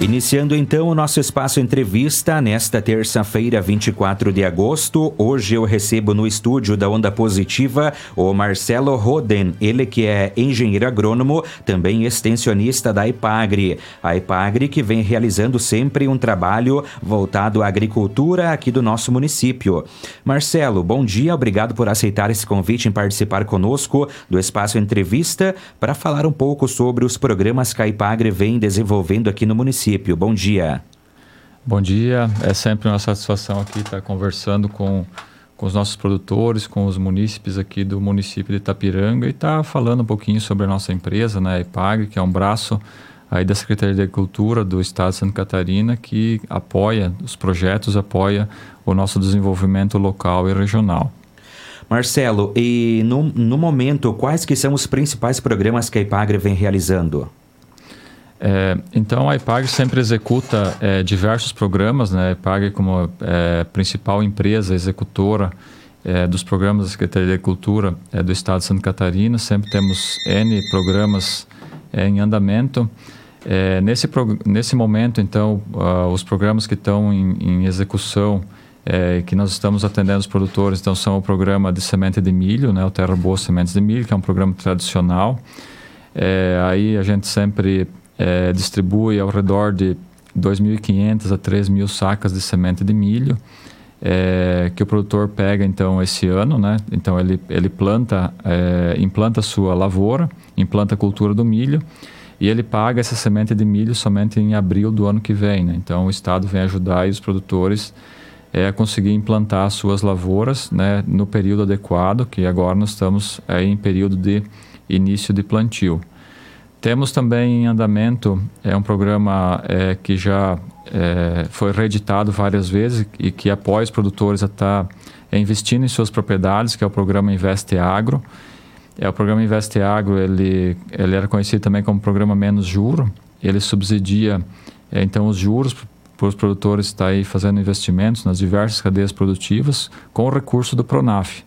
Iniciando então o nosso espaço entrevista nesta terça-feira, 24 de agosto. Hoje eu recebo no estúdio da Onda Positiva o Marcelo Roden, ele que é engenheiro agrônomo, também extensionista da IPAGRE. A IPAGRE que vem realizando sempre um trabalho voltado à agricultura aqui do nosso município. Marcelo, bom dia, obrigado por aceitar esse convite em participar conosco do espaço entrevista para falar um pouco sobre os programas que a IPAGRE vem desenvolvendo aqui no município município. Bom dia. Bom dia. É sempre uma satisfação aqui estar conversando com, com os nossos produtores, com os munícipes aqui do município de Itapiranga e estar falando um pouquinho sobre a nossa empresa, né, a EPAG, que é um braço aí da Secretaria de Agricultura do Estado de Santa Catarina que apoia os projetos, apoia o nosso desenvolvimento local e regional. Marcelo, e no, no momento, quais que são os principais programas que a IPAGRE vem realizando? É, então a IPAG sempre executa é, diversos programas, né? A IPAG como é, principal empresa executora é, dos programas da Secretaria de Agricultura é, do Estado de Santa Catarina, sempre temos N programas é, em andamento. nesse, nesse momento, então, uh, os programas que estão em, em execução que nós estamos atendendo os produtores, então, são o programa de semente de milho, né? O Terra Boa Sementes de Milho, que é um programa tradicional. aí a gente sempre é, distribui ao redor de 2.500 a 3.000 sacas de semente de milho, é, que o produtor pega então esse ano, né? Então ele, ele planta, é, implanta sua lavoura, implanta a cultura do milho e ele paga essa semente de milho somente em abril do ano que vem, né? Então o Estado vem ajudar os produtores é, a conseguir implantar as suas lavouras, né? No período adequado, que agora nós estamos em período de início de plantio. Temos também em andamento é um programa é, que já é, foi reeditado várias vezes e que apoia os produtores a estar tá, investindo em suas propriedades, que é o programa Investe Agro. É o programa Investe Agro, ele, ele era conhecido também como programa Menos Juro. Ele subsidia é, então os juros para os produtores estar tá aí fazendo investimentos nas diversas cadeias produtivas com o recurso do Pronaf.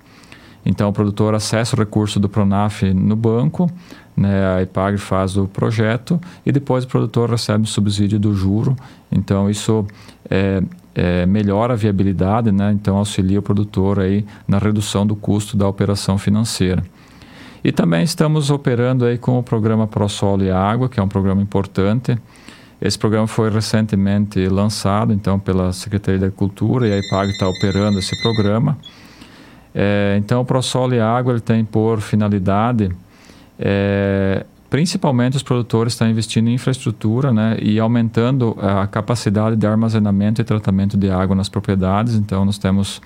Então o produtor acessa o recurso do Pronaf no banco, né, a IPAG faz o projeto e depois o produtor recebe o subsídio do juro. Então isso é, é, melhora a viabilidade, né, então auxilia o produtor aí na redução do custo da operação financeira. E também estamos operando aí com o programa ProSolo e Água, que é um programa importante. Esse programa foi recentemente lançado, então, pela Secretaria da Agricultura e a IPAG está operando esse programa. É, então, o ProSolo e Água ele tem por finalidade é, principalmente os produtores estão investindo em infraestrutura né, e aumentando a capacidade de armazenamento e tratamento de água nas propriedades. Então, nós temos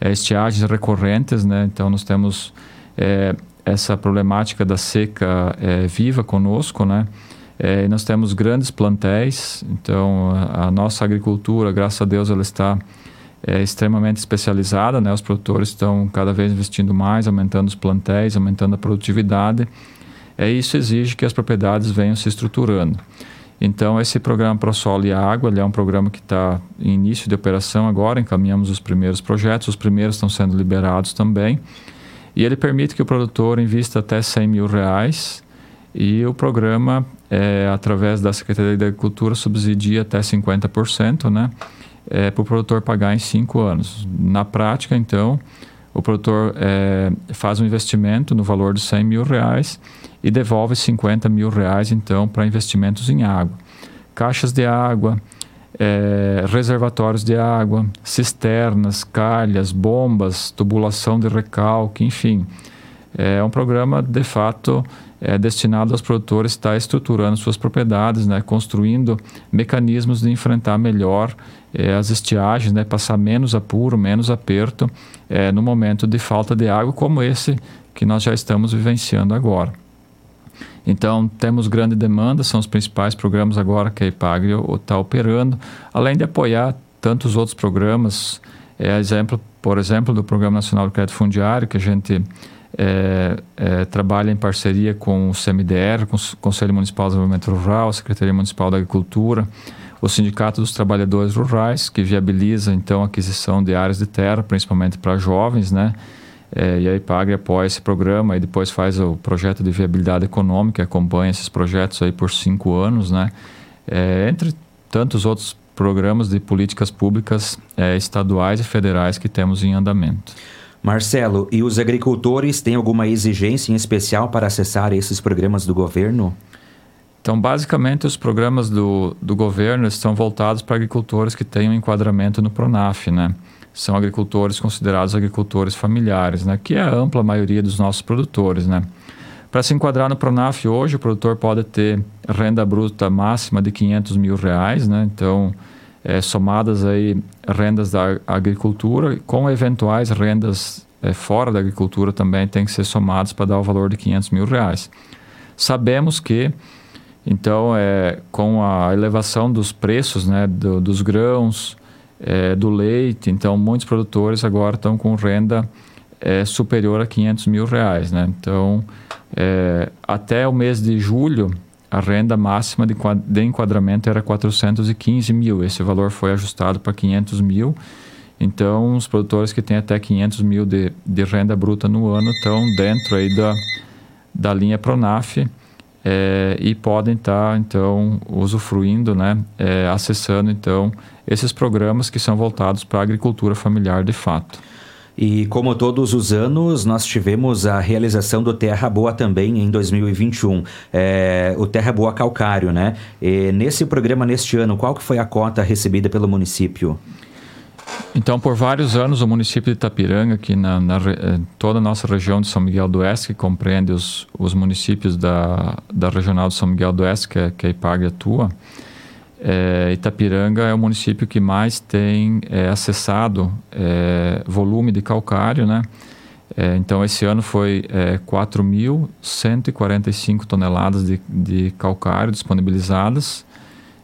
é, estiagens recorrentes, né, então, nós temos é, essa problemática da seca é, viva conosco. Né, é, nós temos grandes plantéis, então, a, a, nossa agricultura, graças a Deus, ela está é extremamente especializada, né? Os produtores estão cada vez investindo mais, aumentando os plantéis, aumentando a produtividade. É isso exige que as propriedades venham se estruturando. Então, esse programa ProSolo e Água, é um programa que está em início de operação agora, encaminhamos os primeiros projetos, os primeiros estão sendo liberados também. E ele permite que o produtor invista até 100 mil reais e o programa, é, através da Secretaria da Agricultura, subsidia até 50%, né? É, para o produtor pagar em cinco anos. Na prática, então, o produtor é, faz um investimento no valor de 100 mil reais e devolve 50 mil reais, então, para investimentos em água. Caixas de água, é, reservatórios de água, cisternas, calhas, bombas, tubulação de recalque, enfim. É um programa, de fato, é destinado aos produtores estar estruturando suas propriedades, né, construindo mecanismos de enfrentar melhor é, as estiagens, né, passar menos apuro, menos aperto é, no momento de falta de água, como esse que nós já estamos vivenciando agora. Então, temos grande demanda, são os principais programas agora que a IPAGRE está operando, além de apoiar tantos outros programas, é, exemplo, por exemplo, do Programa Nacional de Crédito Fundiário, que a gente é, é, trabalha em parceria com o CMDR, com o Conselho Municipal de Desenvolvimento Rural, a Secretaria Municipal da Agricultura, o Sindicato dos Trabalhadores Rurais, que viabiliza então a aquisição de áreas de terra, principalmente para jovens, né? É, e a IPAGRE apoia esse programa e depois faz o projeto de viabilidade econômica, acompanha esses projetos aí por cinco anos, né? É, entre tantos outros programas de políticas públicas é, estaduais e federais que temos em andamento. Marcelo, e os agricultores têm alguma exigência em especial para acessar esses programas do governo? Então, basicamente, os programas do, do governo estão voltados para agricultores que têm um enquadramento no PRONAF, né? São agricultores considerados agricultores familiares, né? Que é a ampla maioria dos nossos produtores, né? Para se enquadrar no Pronaf hoje, o produtor pode ter renda bruta máxima de 500 mil reais, né? Então, é, somadas aí rendas da agricultura, com eventuais rendas é, fora da agricultura também tem que ser somadas para dar o valor de 500 mil reais. Sabemos que, então, é, com a elevação dos preços né, do, dos grãos, é, do leite, então muitos produtores agora estão com renda é, superior a 500 mil reais. Né? Então, até o mês de julho, a renda máxima de, de enquadramento era 415 mil. Esse valor foi ajustado para 500 mil. Então, os produtores que têm até 500 mil de, de renda bruta no ano estão dentro aí da, da linha Pronaf é, e podem estar, tá, então, usufruindo, né, é, acessando, então, esses programas que são voltados para a agricultura familiar de fato. E como todos os anos, nós tivemos a realização do Terra Boa também em 2021. É, o Terra Boa Calcário, né? E nesse programa, neste ano, qual que foi a cota recebida pelo município? Então, por vários anos, o município de Itapiranga, aqui na, na eh, toda a nossa região de São Miguel do Oeste, que compreende os, os municípios da, da Regional de São Miguel do Oeste, que, é, que a IPAG atua, é, Itapiranga é o município que mais tem é, acessado é, volume de calcário, né? É, então, esse ano foi é, 4.145 toneladas de, de calcário disponibilizadas.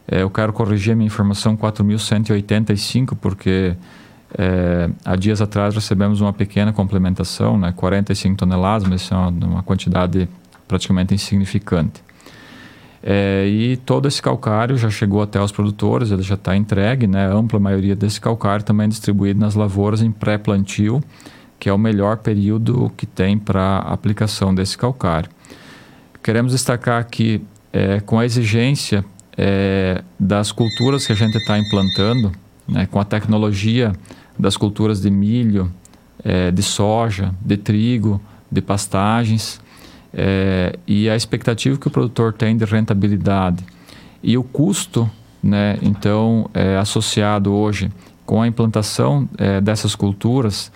É, eu quero corrigir a minha informação, 4.185, porque é, há dias atrás recebemos uma pequena complementação, né? 45 toneladas, mas isso é uma, uma quantidade praticamente insignificante. É, e todo esse calcário já chegou até os produtores, ele já está entregue, né? A ampla maioria desse calcário também é distribuído nas lavouras em pré-plantio, que é o melhor período que tem para aplicação desse calcário. Queremos destacar que, é, com a exigência é, das culturas que a gente está implantando, né, com a tecnologia das culturas de milho, é, de soja, de trigo, de pastagens, é, e a expectativa que o produtor tem de rentabilidade. E o custo, né, então, é, associado hoje com a implantação é, dessas culturas,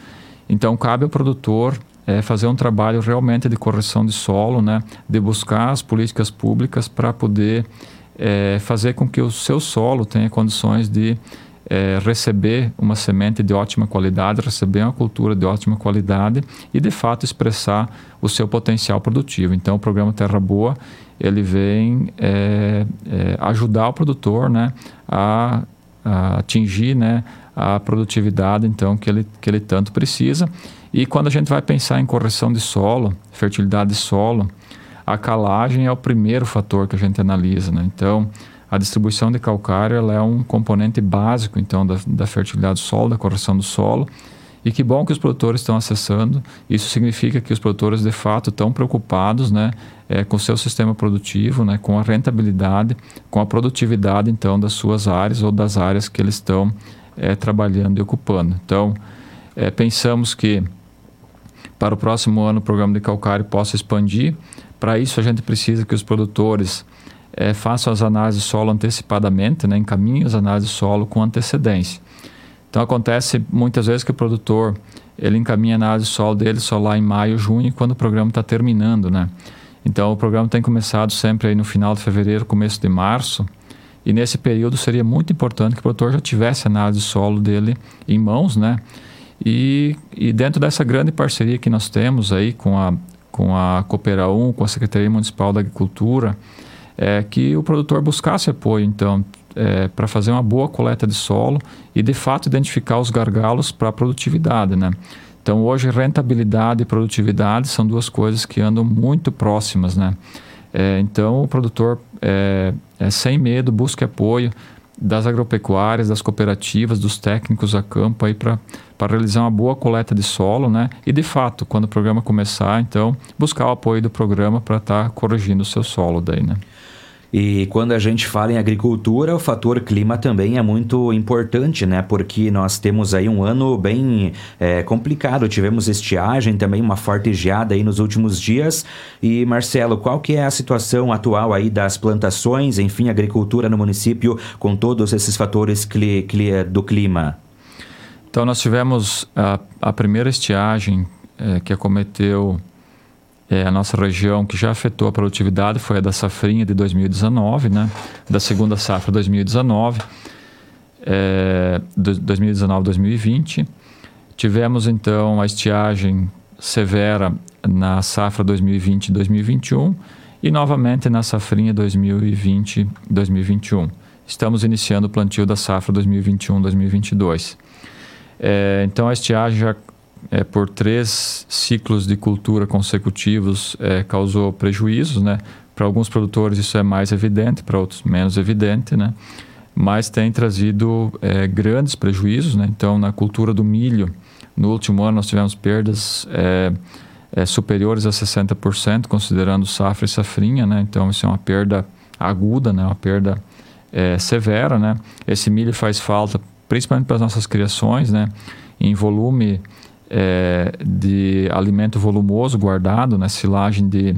então cabe ao produtor é, fazer um trabalho realmente de correção de solo, né, de buscar as políticas públicas para poder é, fazer com que o seu solo tenha condições de é, receber uma semente de ótima qualidade, receber uma cultura de ótima qualidade e de fato expressar o seu potencial produtivo. Então, o programa Terra Boa ele vem é, é, ajudar o produtor, né, a, a, atingir, né, a produtividade então que ele que ele tanto precisa. E quando a gente vai pensar em correção de solo, fertilidade de solo, a calagem é o primeiro fator que a gente analisa, né? Então, a distribuição de calcário ela é um componente básico então da, da fertilidade do solo, da correção do solo. E que bom que os produtores estão acessando. Isso significa que os produtores de fato estão preocupados, né, é, com o seu sistema produtivo, né, com a rentabilidade, com a produtividade então das suas áreas ou das áreas que eles estão é, trabalhando e ocupando. Então, é, pensamos que para o próximo ano o programa de calcário possa expandir. Para isso a gente precisa que os produtores é, façam as análises solo antecipadamente, né, encaminhem as análises solo com antecedência. Então acontece muitas vezes que o produtor ele encaminha a análise solo dele só lá em maio, junho, quando o programa está terminando, né? Então o programa tem começado sempre aí no final de fevereiro, começo de março, e nesse período seria muito importante que o produtor já tivesse a análise solo dele em mãos, né? E, e dentro dessa grande parceria que nós temos aí com a, com a Coopera 1, com a Secretaria Municipal da Agricultura, é, que o produtor buscasse apoio, então, é, para fazer uma boa coleta de solo e, de fato, identificar os gargalos para a produtividade, né? Então, hoje, rentabilidade e produtividade são duas coisas que andam muito próximas, né? É, então, o produtor, é, é, sem medo, busque apoio das agropecuárias, das cooperativas, dos técnicos a campo aí para realizar uma boa coleta de solo, né? E de fato, quando o programa começar, então, buscar o apoio do programa para estar tá corrigindo o seu solo daí, né? E quando a gente fala em agricultura, o fator clima também é muito importante, né? Porque nós temos aí um ano bem é, complicado. Tivemos estiagem, também uma forte geada aí nos últimos dias. E Marcelo, qual que é a situação atual aí das plantações, enfim, agricultura no município com todos esses fatores cli, cli, do clima? Então nós tivemos a, a primeira estiagem é, que acometeu é, a nossa região que já afetou a produtividade foi a da safrinha de 2019, né? Da segunda safra 2019, é, 2019-2020. Tivemos então a estiagem severa na safra 2020-2021 e novamente na safrinha 2020-2021. Estamos iniciando o plantio da safra 2021-2022. É, então a estiagem já é, por três ciclos de cultura consecutivos é, causou prejuízos, né? Para alguns produtores isso é mais evidente, para outros menos evidente, né? Mas tem trazido é, grandes prejuízos, né? Então, na cultura do milho, no último ano nós tivemos perdas é, é, superiores a 60%, considerando safra e safrinha, né? Então, isso é uma perda aguda, né? Uma perda é, severa, né? Esse milho faz falta, principalmente para as nossas criações, né? Em volume é, de alimento volumoso guardado, né, silagem de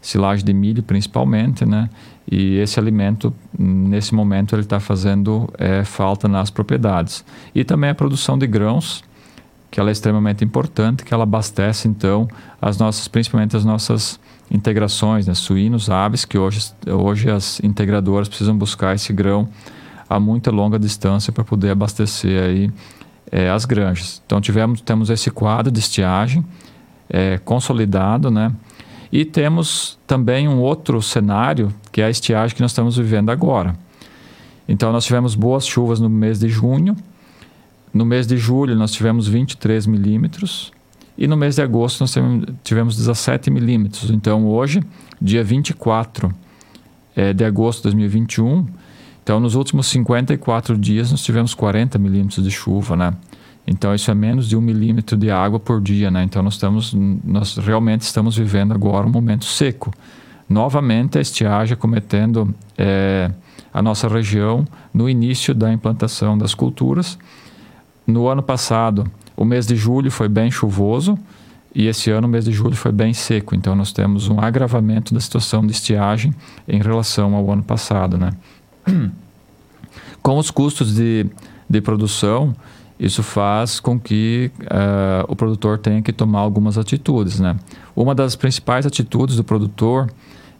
silagem de milho principalmente, né, e esse alimento nesse momento ele está fazendo é, falta nas propriedades. E também a produção de grãos que ela é extremamente importante, que ela abastece então as nossas principalmente as nossas integrações, né, suínos, aves, que hoje hoje as integradoras precisam buscar esse grão a muita longa distância para poder abastecer aí é, as granjas. Então tivemos temos esse quadro de estiagem é, consolidado, né? E temos também um outro cenário que é a estiagem que nós estamos vivendo agora. Então nós tivemos boas chuvas no mês de junho. No mês de julho nós tivemos 23 milímetros e no mês de agosto nós tivemos 17 milímetros. Então hoje, dia 24 é, de agosto de 2021 então, nos últimos 54 dias, nós tivemos 40 milímetros de chuva, né? Então, isso é menos de um milímetro de água por dia, né? Então, nós, estamos, nós realmente estamos vivendo agora um momento seco. Novamente, a estiagem cometendo é, a nossa região no início da implantação das culturas. No ano passado, o mês de julho foi bem chuvoso e esse ano o mês de julho foi bem seco. Então, nós temos um agravamento da situação de estiagem em relação ao ano passado, né? Com os custos de, de produção, isso faz com que uh, o produtor tenha que tomar algumas atitudes. Né? Uma das principais atitudes do produtor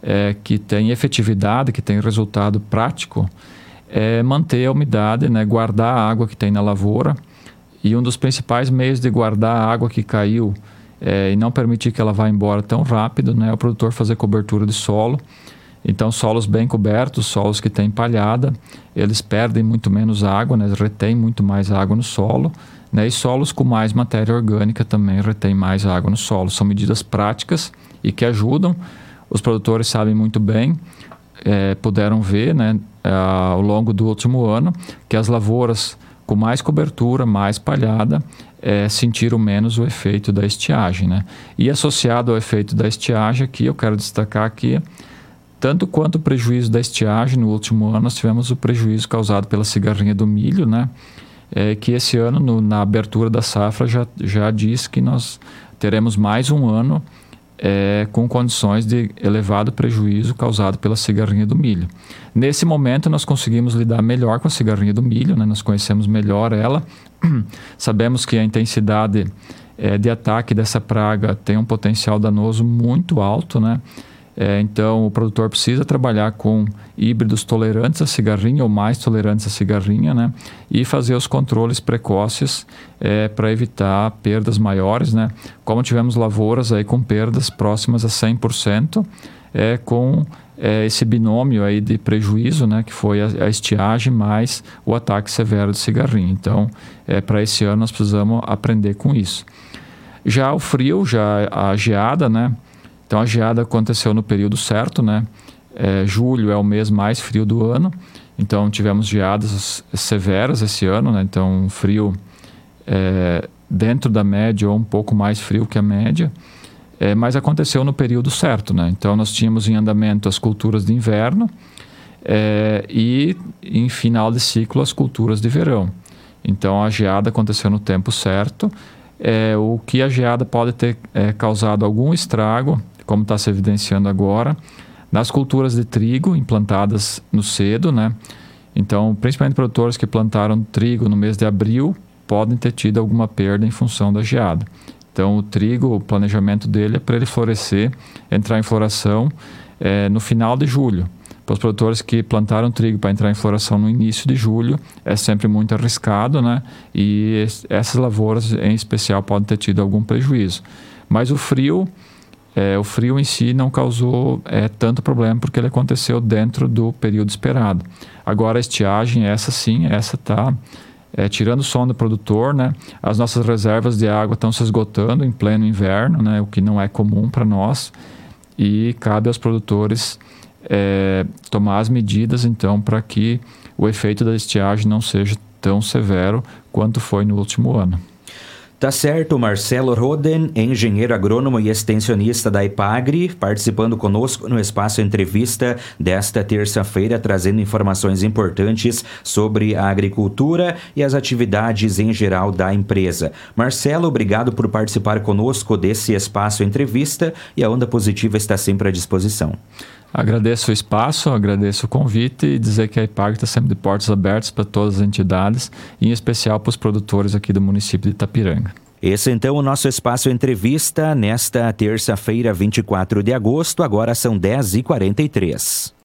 é, que tem efetividade, que tem resultado prático, é manter a umidade, né? guardar a água que tem na lavoura. E um dos principais meios de guardar a água que caiu é, e não permitir que ela vá embora tão rápido né? é o produtor fazer cobertura de solo então, solos bem cobertos, solos que têm palhada, eles perdem muito menos água, né? retém muito mais água no solo. Né? E solos com mais matéria orgânica também retém mais água no solo. São medidas práticas e que ajudam. Os produtores sabem muito bem, é, puderam ver né, ao longo do último ano que as lavouras com mais cobertura, mais palhada, é, sentiram menos o efeito da estiagem. Né? E associado ao efeito da estiagem, aqui eu quero destacar aqui tanto quanto o prejuízo da estiagem no último ano, nós tivemos o prejuízo causado pela cigarrinha do milho, né? É, que esse ano, no, na abertura da safra, já, já diz que nós teremos mais um ano é, com condições de elevado prejuízo causado pela cigarrinha do milho. Nesse momento, nós conseguimos lidar melhor com a cigarrinha do milho, né? nós conhecemos melhor ela, sabemos que a intensidade é, de ataque dessa praga tem um potencial danoso muito alto, né? É, então, o produtor precisa trabalhar com híbridos tolerantes à cigarrinha ou mais tolerantes à cigarrinha, né? E fazer os controles precoces é, para evitar perdas maiores, né? Como tivemos lavouras aí com perdas próximas a 100%, é, com é, esse binômio aí de prejuízo, né? Que foi a, a estiagem mais o ataque severo de cigarrinha. Então, é, para esse ano nós precisamos aprender com isso. Já o frio, já a geada, né? Então a geada aconteceu no período certo, né? É, julho é o mês mais frio do ano, então tivemos geadas severas esse ano, né? Então frio é, dentro da média ou um pouco mais frio que a média. é, mas aconteceu no período certo. Né? Então, nós tínhamos em andamento as culturas de inverno é, e, em final de ciclo, as culturas de verão. Então, a geada aconteceu no tempo certo. É, o que a geada pode ter é, causado algum estrago, como está se evidenciando agora, nas culturas de trigo implantadas no cedo, né? Então, principalmente produtores que plantaram trigo no mês de abril podem ter tido alguma perda em função da geada. Então, o trigo, o planejamento dele é para ele florescer, entrar em floração é, no final de julho. Para os produtores que plantaram trigo para entrar em floração no início de julho, é sempre muito arriscado, né? E essas lavouras, em especial, podem ter tido algum prejuízo. Mas o frio, é, o frio em si não causou é, tanto problema porque ele aconteceu dentro do período esperado. Agora a estiagem, essa sim, essa está é, tirando o som do produtor, né? As nossas reservas de água estão se esgotando em pleno inverno, né? O que não é comum para nós e cabe aos produtores é, tomar as medidas então para que o efeito da estiagem não seja tão severo quanto foi no último ano. Tá certo, Marcelo Roden, engenheiro agrônomo e extensionista da IPAGRE, participando conosco no espaço entrevista desta terça-feira, trazendo informações importantes sobre a agricultura e as atividades em geral da empresa. Marcelo, obrigado por participar conosco desse espaço entrevista e a Onda Positiva está sempre à disposição. Agradeço o espaço, agradeço o convite e dizer que a IPAG está sempre de portas abertas para todas as entidades, em especial para os produtores aqui do município de Itapiranga. Esse então o nosso espaço entrevista nesta terça-feira, 24 de agosto, agora são 10h43.